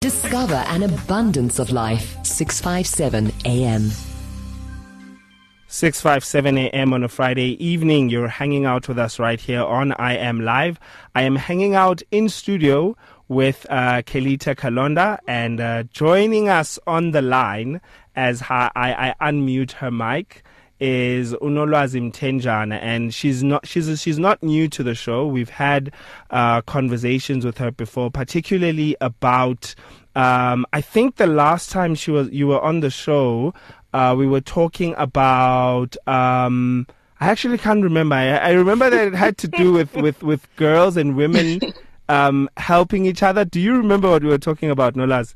Discover an abundance of life. 657 AM. 657 a.m. on a Friday evening. You're hanging out with us right here on I Am Live. I am hanging out in studio with uh, Kelita Kalonda and uh, joining us on the line as I, I unmute her mic is Unolwazi Mthenjane, and she's not she's she's not new to the show. We've had uh, conversations with her before, particularly about. Um, I think the last time she was you were on the show, uh, we were talking about. Um, I actually can't remember. I, I, remember that it had to do with, with, with girls and women um, helping each other. Do you remember what we were talking about, Nolas?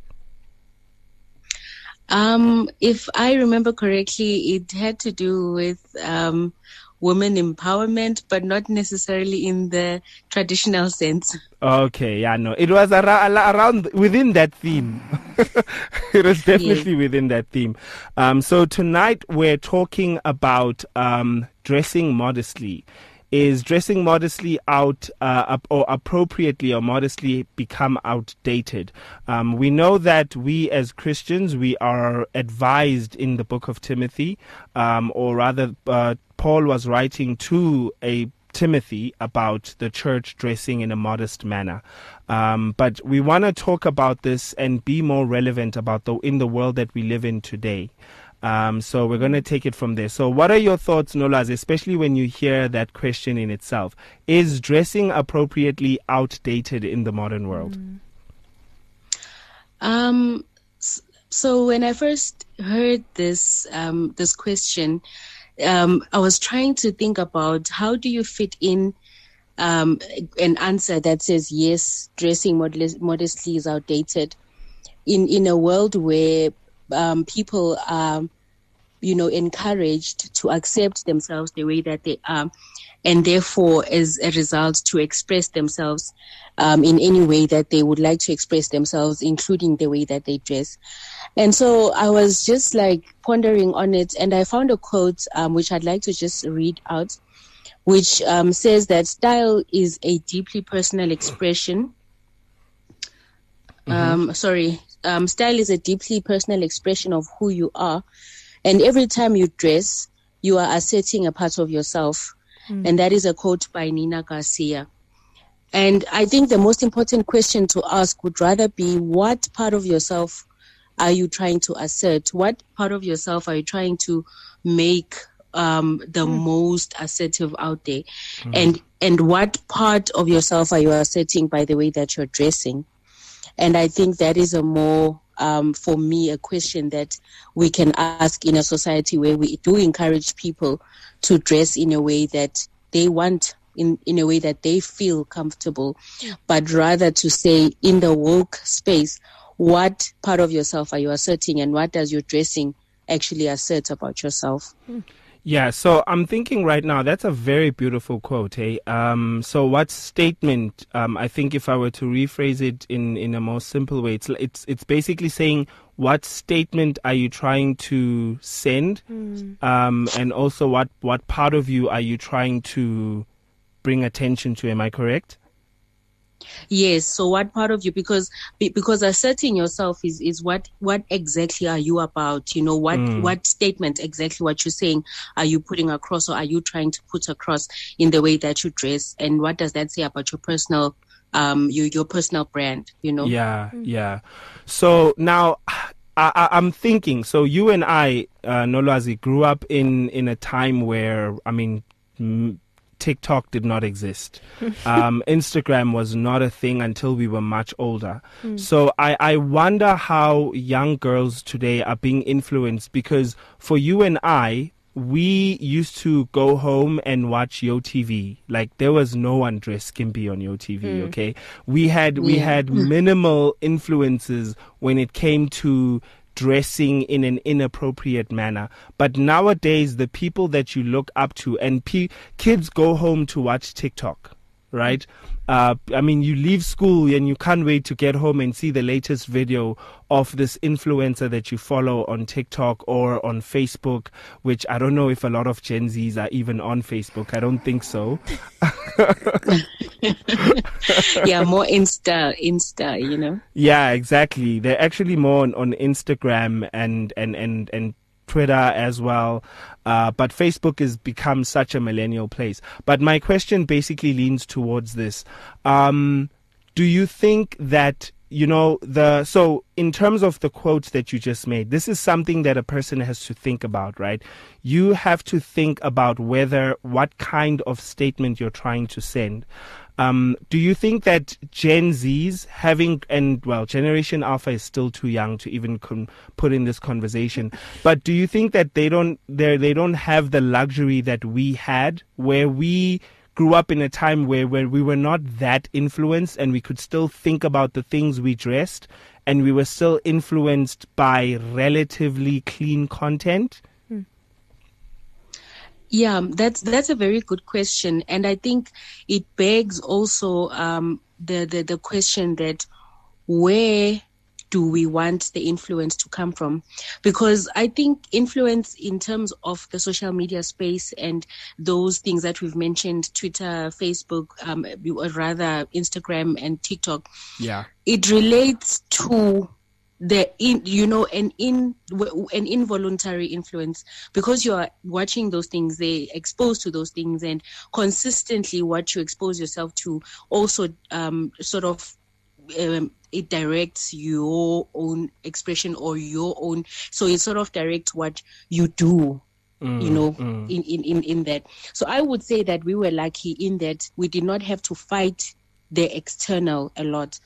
Um, if I remember correctly, it had to do with um, women empowerment, but not necessarily in the traditional sense. Okay, yeah, no, it was around, around within that theme. it was definitely yes. within that theme. Um, so tonight we're talking about um, dressing modestly is dressing modestly out uh, or appropriately or modestly become outdated. Um, we know that we as Christians, we are advised in the book of Timothy, um, or rather, uh, Paul was writing to a Timothy about the church dressing in a modest manner. Um, but we want to talk about this and be more relevant about the in the world that we live in today. Um, so we're going to take it from there. So, what are your thoughts, Nolas, especially when you hear that question in itself? Is dressing appropriately outdated in the modern world? Mm. Um, so when I first heard this um, this question, um, I was trying to think about how do you fit in um, an answer that says yes, dressing modestly is outdated in in a world where um, people are, you know, encouraged to accept themselves the way that they are, and therefore, as a result, to express themselves um, in any way that they would like to express themselves, including the way that they dress. And so I was just like pondering on it, and I found a quote um, which I'd like to just read out, which um, says that style is a deeply personal expression. Mm-hmm. Um, sorry, um, style is a deeply personal expression of who you are. And every time you dress, you are asserting a part of yourself. Mm. And that is a quote by Nina Garcia. And I think the most important question to ask would rather be what part of yourself are you trying to assert? What part of yourself are you trying to make um, the mm. most assertive out there? Mm. And and what part of yourself are you asserting by the way that you're dressing? And I think that is a more, um, for me, a question that we can ask in a society where we do encourage people to dress in a way that they want in, in a way that they feel comfortable, but rather to say in the woke space, what part of yourself are you asserting and what does your dressing actually assert about yourself? Hmm. Yeah, so I'm thinking right now that's a very beautiful quote. Hey, um, so what statement? Um, I think if I were to rephrase it in in a more simple way, it's it's it's basically saying what statement are you trying to send, mm. um, and also what what part of you are you trying to bring attention to? Am I correct? Yes. So what part of you? Because because asserting yourself is is what what exactly are you about? You know what mm. what statement exactly what you're saying are you putting across, or are you trying to put across in the way that you dress? And what does that say about your personal um your your personal brand? You know. Yeah. Mm. Yeah. So now. I, am thinking. So you and I, uh, Nolwazi, grew up in in a time where I mean, TikTok did not exist. um, Instagram was not a thing until we were much older. Mm. So I, I wonder how young girls today are being influenced because for you and I, we used to go home and watch Yo TV. Like there was no one dressed skimpy on Yo TV. Mm. Okay, we had we yeah. had minimal influences when it came to dressing in an inappropriate manner. But nowadays, the people that you look up to, and pe- kids go home to watch TikTok right? Uh, I mean, you leave school and you can't wait to get home and see the latest video of this influencer that you follow on TikTok or on Facebook, which I don't know if a lot of Gen Zs are even on Facebook. I don't think so. yeah, more Insta, Insta, you know. Yeah, exactly. They're actually more on, on Instagram and and and and Twitter as well. Uh, but Facebook has become such a millennial place. But my question basically leans towards this. Um, do you think that you know the so in terms of the quotes that you just made this is something that a person has to think about right you have to think about whether what kind of statement you're trying to send um, do you think that Gen Zs having and well, Generation Alpha is still too young to even con- put in this conversation, but do you think that they don't they don't have the luxury that we had, where we grew up in a time where where we were not that influenced and we could still think about the things we dressed, and we were still influenced by relatively clean content? Yeah, that's that's a very good question, and I think it begs also um, the, the the question that where do we want the influence to come from? Because I think influence in terms of the social media space and those things that we've mentioned, Twitter, Facebook, um, or rather Instagram and TikTok, yeah, it relates to the in you know an in an involuntary influence because you are watching those things they exposed to those things and consistently what you expose yourself to also um, sort of um, it directs your own expression or your own so it sort of directs what you do mm, you know mm. in, in in in that so i would say that we were lucky in that we did not have to fight the external a lot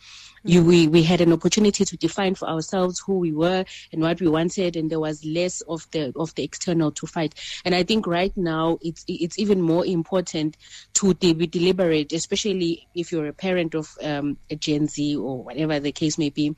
you, we, we had an opportunity to define for ourselves who we were and what we wanted, and there was less of the of the external to fight. And I think right now it's it's even more important to be deliberate, especially if you're a parent of um, a Gen Z or whatever the case may be,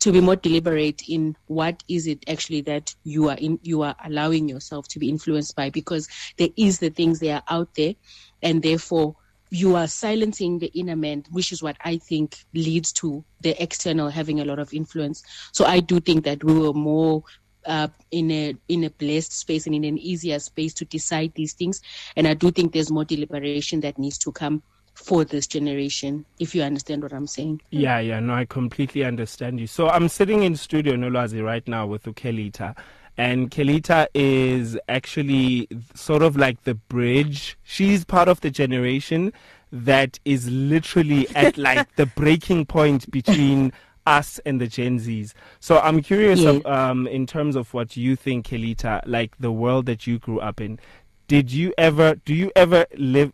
to be more deliberate in what is it actually that you are in you are allowing yourself to be influenced by, because there is the things that are out there, and therefore you are silencing the inner man, which is what I think leads to the external having a lot of influence. So I do think that we were more uh, in a in a blessed space and in an easier space to decide these things. And I do think there's more deliberation that needs to come for this generation, if you understand what I'm saying. Yeah, yeah, no, I completely understand you. So I'm sitting in studio Nolwazi right now with Ukelita. And Kelita is actually sort of like the bridge. She's part of the generation that is literally at like the breaking point between us and the Gen Zs. So I'm curious yeah. of, um, in terms of what you think, Kelita, like the world that you grew up in. Did you ever, do you ever live,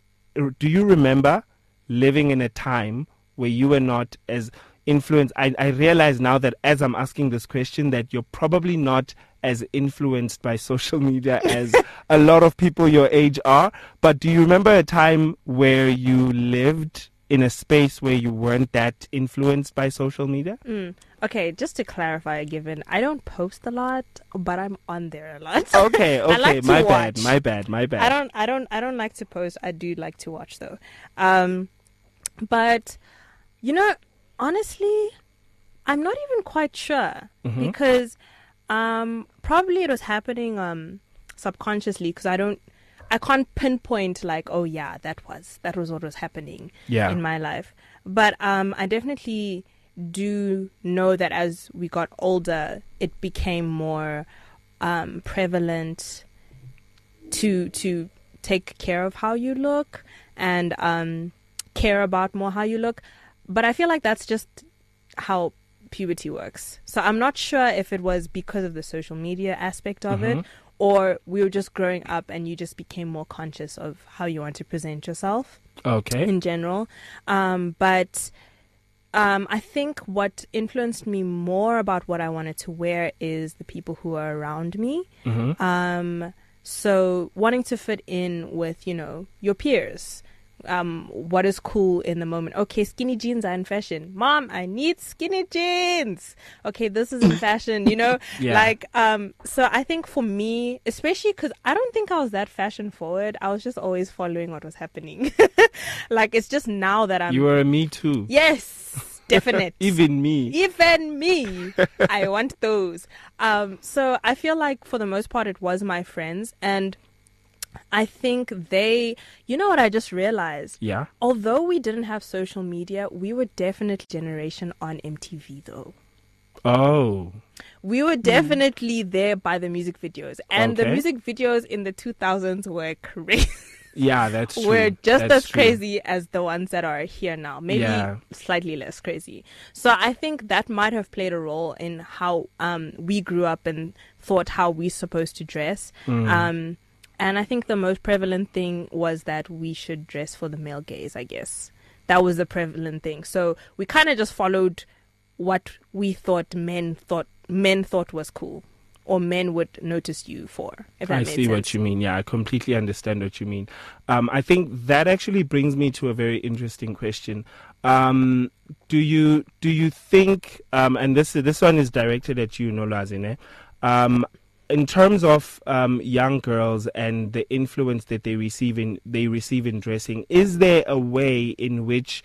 do you remember living in a time where you were not as influenced? I, I realize now that as I'm asking this question that you're probably not as influenced by social media as a lot of people your age are. But do you remember a time where you lived in a space where you weren't that influenced by social media? Mm. Okay, just to clarify, given I don't post a lot, but I'm on there a lot. Okay, okay, like my bad, my bad, my bad. I don't, I don't, I don't like to post. I do like to watch though. Um, but you know, honestly, I'm not even quite sure mm-hmm. because um, probably it was happening um subconsciously because I don't I can't pinpoint like oh yeah that was that was what was happening yeah. in my life. But um I definitely do know that as we got older it became more um prevalent to to take care of how you look and um care about more how you look. But I feel like that's just how puberty works. So I'm not sure if it was because of the social media aspect of mm-hmm. it or we were just growing up and you just became more conscious of how you want to present yourself. Okay. In general. Um, but um, I think what influenced me more about what I wanted to wear is the people who are around me. Mm-hmm. Um, so wanting to fit in with, you know, your peers um, what is cool in the moment. Okay, skinny jeans are in fashion. Mom, I need skinny jeans. Okay, this is in fashion, you know? Yeah. Like, um, so I think for me, especially because I don't think I was that fashion forward. I was just always following what was happening. like, it's just now that I'm. You were a me too. Yes, definite. Even me. Even me. I want those. Um, so I feel like for the most part it was my friends and I think they you know what I just realized? Yeah. Although we didn't have social media, we were definitely generation on MTV though. Oh. We were definitely there by the music videos. And the music videos in the 2000s were crazy. Yeah, that's true. We're just That's as true. crazy as the ones that are here now, maybe Yeah. slightly less crazy. So I think that might have played a role in how um, we grew up and thought how we're supposed to dress. Mm. Um, and I think the most prevalent thing was that we should dress for the male gaze, I guess. That was the prevalent thing. So we kind of just followed what we thought men thought men thought was cool or men would notice you for. I see sense. what you mean. Yeah, I completely understand what you mean. Um, I think that actually brings me to a very interesting question. Um, do you do you think? Um, and this this one is directed at you, Nolazine. Um, in terms of um, young girls and the influence that they receive in they receive in dressing, is there a way in which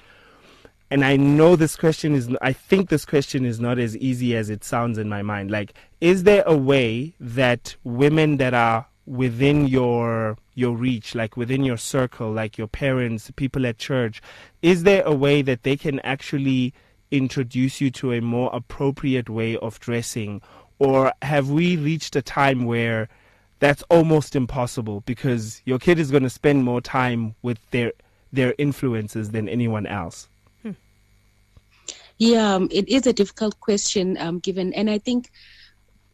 and I know this question is, I think this question is not as easy as it sounds in my mind. Like, is there a way that women that are within your your reach, like within your circle, like your parents, people at church, is there a way that they can actually introduce you to a more appropriate way of dressing, or have we reached a time where that's almost impossible because your kid is going to spend more time with their their influences than anyone else? Yeah, um, it is a difficult question, um, given, and I think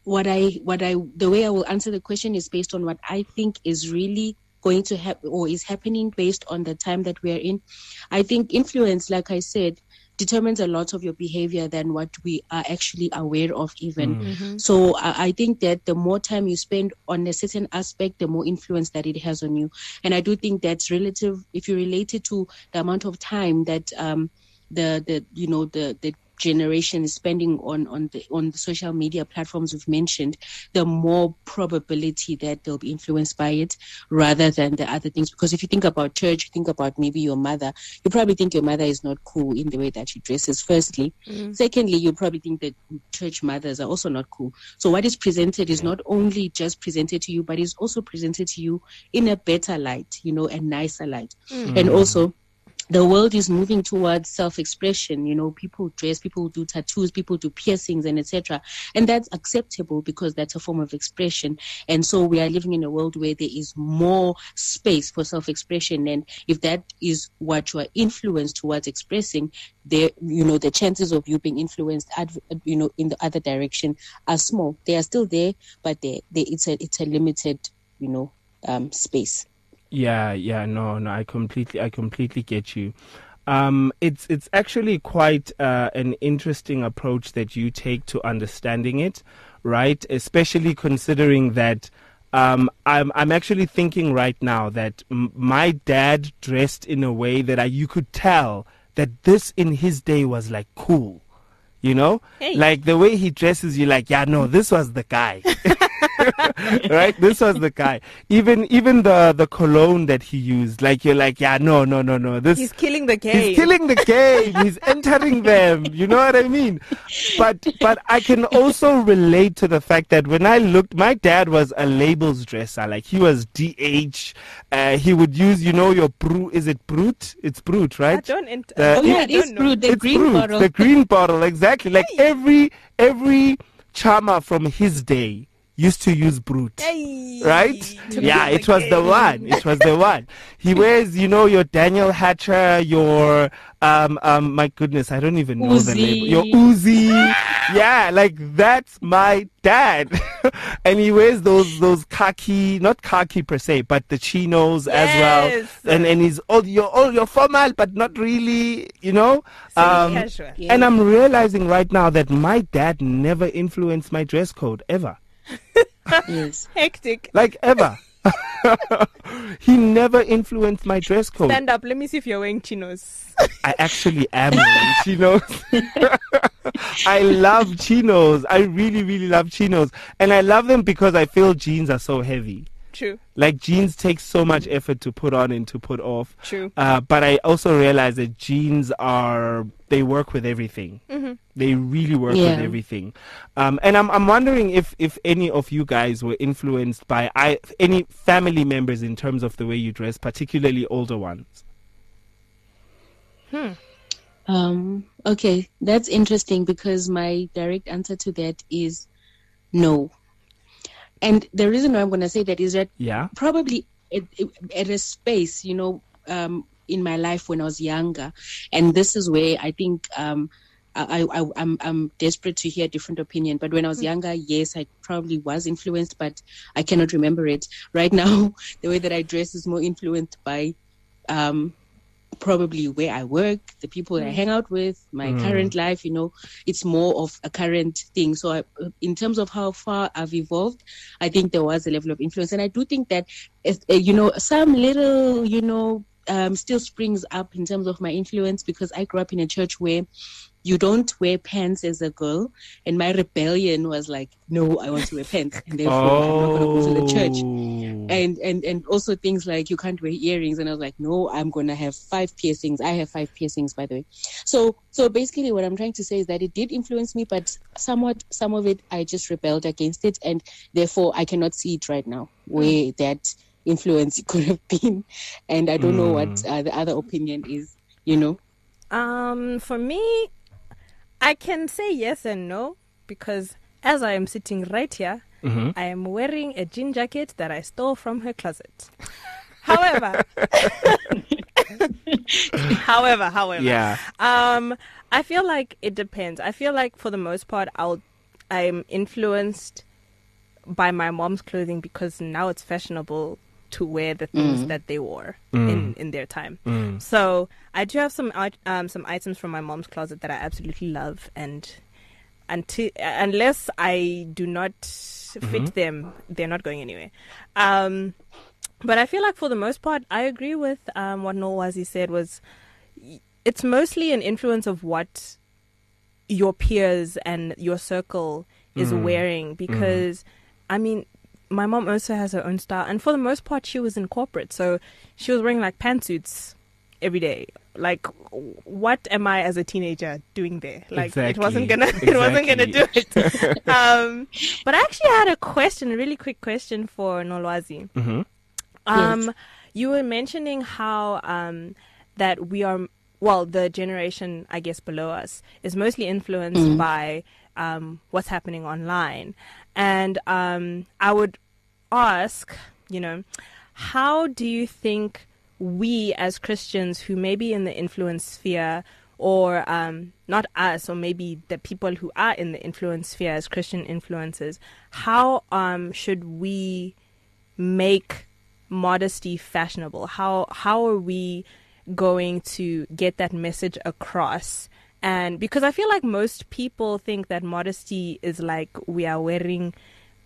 what I, what I, the way I will answer the question is based on what I think is really going to happen or is happening based on the time that we are in. I think influence, like I said, determines a lot of your behavior than what we are actually aware of, even. So I, I think that the more time you spend on a certain aspect, the more influence that it has on you. And I do think that's relative. If you relate it to the amount of time that um, the the you know the the generation is spending on on the on the social media platforms we've mentioned, the more probability that they'll be influenced by it rather than the other things. Because if you think about church, you think about maybe your mother, you probably think your mother is not cool in the way that she dresses. Firstly, mm-hmm. secondly, you probably think that church mothers are also not cool. So what is presented is not only just presented to you, but is also presented to you in a better light, you know, a nicer light, mm. and also the world is moving towards self-expression you know people dress people do tattoos people do piercings and etc and that's acceptable because that's a form of expression. And so we are living in a world where there is more space for self-expression. And if that is what you are influenced towards expressing there you know the chances of you being influenced you know in the other direction are small. They are still there but they, they it's a it's a limited you know um space Yeah, yeah, no, no, I completely, I completely get you. Um, it's it's actually quite uh, an interesting approach that you take to understanding it, right? Especially considering that um, I'm I'm actually thinking right now that m- my dad dressed in a way that I you could tell that this in his day was like cool, you know, Hey. like the way he dresses, you're like, yeah, no, this was the guy. right this was the guy even even the the cologne that he used like you're like yeah no no no no this He's killing the game. He's killing the game. He's entering them. You know what I mean? But but I can also relate to the fact that when I looked, my dad was a labels dresser. Like he was DH. Uh, he would use, you know, your Brut. Is it Brut? It's Brut, right? I right? don't ent- Uh, oh yeah I it is Brut the it's green Brut, bottle The green bottle, exactly. Like every every charmer from his day used to use Brut Hey, right? Yeah, it was the one. It was the one. He wears, you know, your Daniel Hechter, your um um. My goodness, I don't even know the name. Your Uzzi. yeah, like that's my dad, and he wears those those khaki, not khaki per se, but the chinos as well. Yes. And and he's all you're all you're formal, but not really, you know. Um, and I'm realizing right now that my dad never influenced my dress code ever yes Hectic. like ever he never influenced my dress code. Stand up. Let me see if you're wearing chinos. I actually am wearing chinos. I love chinos. I really, really love chinos. And I love them because I feel jeans are so heavy. True. Like jeans take so much effort to put on and to put off. True. Uh, but I also realize that jeans are they work with everything. Mm-hmm. They really work Yeah. with everything. Um, and I'm I'm wondering if if any of you guys were influenced by I any family members in terms of the way you dress, particularly older ones. Hmm. Um, okay, that's interesting because my direct answer to that is no. And the reason why I'm going to say that is that Yeah. probably at, at a space, you know, um, in my life when I was younger, and this is where I think um, I, I, I'm, I'm desperate to hear a different opinion. But when I was younger, yes, I probably was influenced, but I cannot remember it right now. The way that I dress is more influenced by um, probably where I work, the people that I mm. hang out with, my mm. current life, you know, it's more of a current thing. So, I, in terms of how far I've evolved, I think there was a level of influence. And I do think that, if, uh, you know, some little, you know, um, still springs up in terms of my influence because I grew up in a church where you don't wear pants as a girl. And my rebellion was like, no, I want to wear pants. And therefore, I'm not going to go to the church Oh. and and and also things like you can't wear earrings and i was like no i'm gonna have five piercings i have five piercings by the way so so basically what i'm trying to say is that it did influence me but somewhat some of it i just rebelled against it and therefore i cannot see it right now where that influence it could have been and i don't know what uh, the other opinion is you know Um, for me, I can say yes and no because as I am sitting right here, I am wearing a jean jacket that I stole from her closet. however, however, however, Yeah. um, I feel like it depends. I feel like for the most part, I'll I'm influenced by my mom's clothing because now it's fashionable to wear the things that they wore in in their time. So I do have some um some items from my mom's closet that I absolutely love and until unless I do not fit them, they're not going anywhere. Um, but I feel like for the most part, I agree with um, what Nolwazi said. Was it's mostly an influence of what your peers and your circle is wearing because I mean my mom also has her own style and for the most part she was in corporate so she was wearing like pantsuits every day. Like what am I as a teenager doing there? Like it wasn't gonna it wasn't gonna do it. Um but I actually had a question a really quick question for Nolwazi. Hmm um, you were mentioning how um, that we are well, the generation I guess below us is mostly influenced by um, what's happening online, and um, I would ask, you know, how do you think we as Christians who may be in the influence sphere or um, not us, or maybe the people who are in the influence sphere as Christian influencers, how um, should we make modesty fashionable? How how are we going to get that message across? And because I feel like most people think that modesty is like we are wearing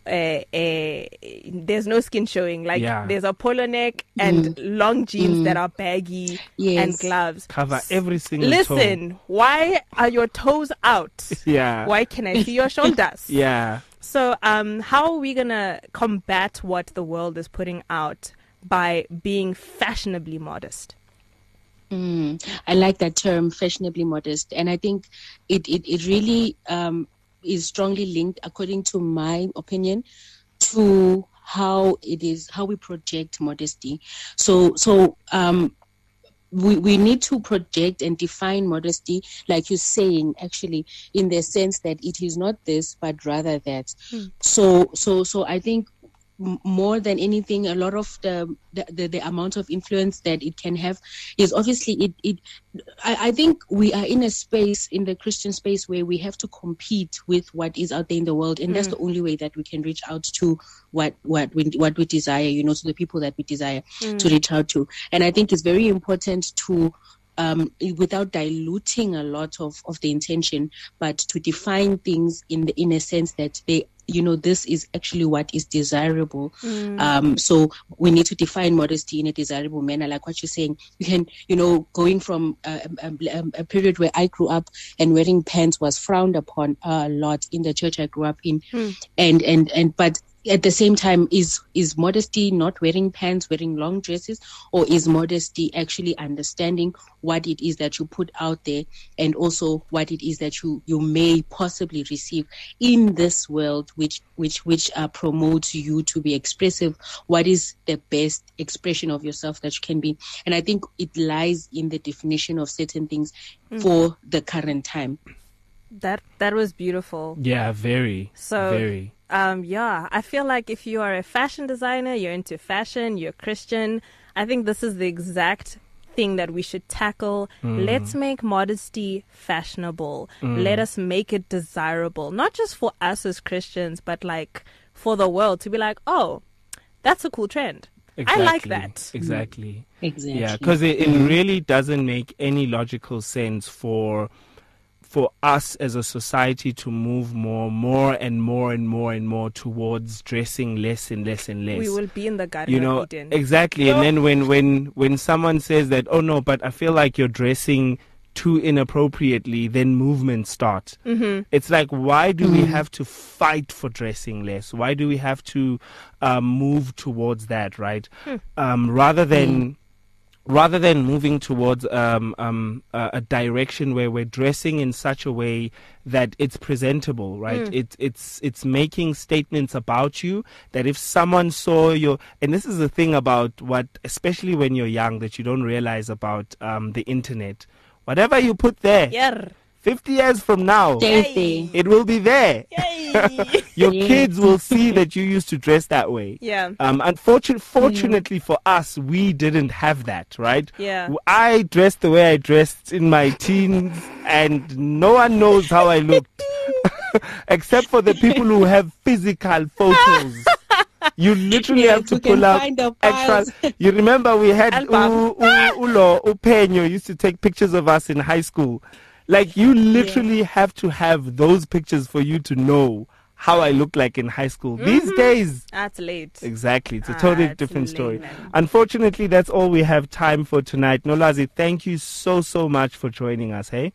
a, a there's no skin showing like Yeah. there's a polo neck and mm. long jeans that mm. are baggy and gloves Cover every single toe. listen why are your toes out Yeah. why can i see your shoulders Yeah. so, um, how are we gonna combat what the world is putting out by being fashionably modest? Mm, I like that term, fashionably modest, and I think it it, it really um, is strongly linked, according to my opinion, to how it is how we project modesty. So so um, we we need to project and define modesty, like you're saying, actually, in the sense that it is not this, but rather that. So so so I think more than anything, a lot of the, the the amount of influence that it can have is obviously it it. I, I think we are in a space in the Christian space where we have to compete with what is out there in the world, and that's the only way that we can reach out to what what we what we desire. You know, to the people that we desire to reach out to, and I think it's very important to um, without diluting a lot of, of the intention, but to define things in the in a sense that they you know this is actually what is desirable mm. um so we need to define modesty in a desirable manner like what you're saying you can you know going from a, a, a period where i grew up and wearing pants was frowned upon a lot in the church i grew up in mm. and and and but at the same time is is modesty not wearing pants wearing long dresses or is modesty actually understanding what it is that you put out there and also what it is that you you may possibly receive in this world which which which uh, promotes you to be expressive? What is the best expression of yourself that you can be? And i think it lies in the definition of certain things mm-hmm. for the current time. That that was beautiful. Yeah very so very um, yeah, I feel like if you are a fashion designer, you're into fashion, you're Christian, I think this is the exact thing that we should tackle. Mm. Let's make modesty fashionable. Mm. Let us make it desirable, not just for us as Christians, but like for the world to be like, oh, that's a cool trend. Exactly. I like that. Exactly. Exactly. Yeah, because it, it really doesn't make any logical sense for for us as a society to move more, more and more and more and more towards dressing less and less and less. We will be in the Garden you know. Exactly. No. And then when, when, when someone says that, oh no, but I feel like you're dressing too inappropriately, then movements start. Mm-hmm. It's like, why do mm-hmm. we have to fight for dressing less? Why do we have to um, move towards that, right? Hmm. Um, rather than. Rather than moving towards um, um, a, a, direction where we're dressing in such a way that it's presentable, right? Mm. It, it's it's making statements about you that if someone saw your, and this is the thing about what, especially when you're young, that you don't realize about um, the internet. Whatever you put there, yeah. 50 years from now, Yay. it will be there. Your kids will see that you used to dress that way. Yeah. Um, unfortunately, fortunately mm. for us, we didn't have that, right? Yeah. I dressed the way I dressed in my teens, and no one knows how I looked, except for the people who have physical photos. You literally yes, have to pull out extra. You remember we had U, U, Ulo Upenyo used to take pictures of us in high school. Like you literally yeah. have to have those pictures for you to know how I look like in high school. Mm-hmm. These days, that's late. Exactly, it's a totally different story. Unfortunately, that's all we have time for tonight. Nolwazi, thank you so so much for joining us. Hey.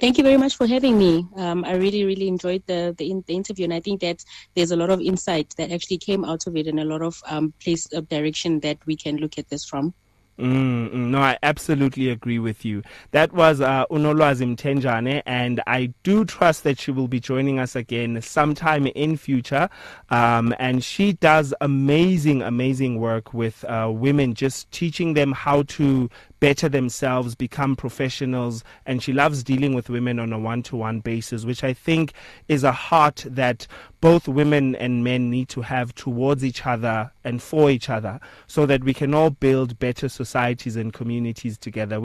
Thank you very much for having me. Um, I really, really enjoyed the, the, the interview, and I think that there's a lot of insight that actually came out of it, and a lot of um, place of direction that we can look at this from. Mm, no, I absolutely agree with you. That was uh, Unolwazi Mthenjane, and I do trust that she will be joining us again sometime in future. Um, and she does amazing, amazing work with uh, women, just teaching them how to better themselves, become professionals, and she loves dealing with women on a one to one basis, which I think is a heart that both women and men need to have towards each other and for each other so that we can all build better societies and communities together.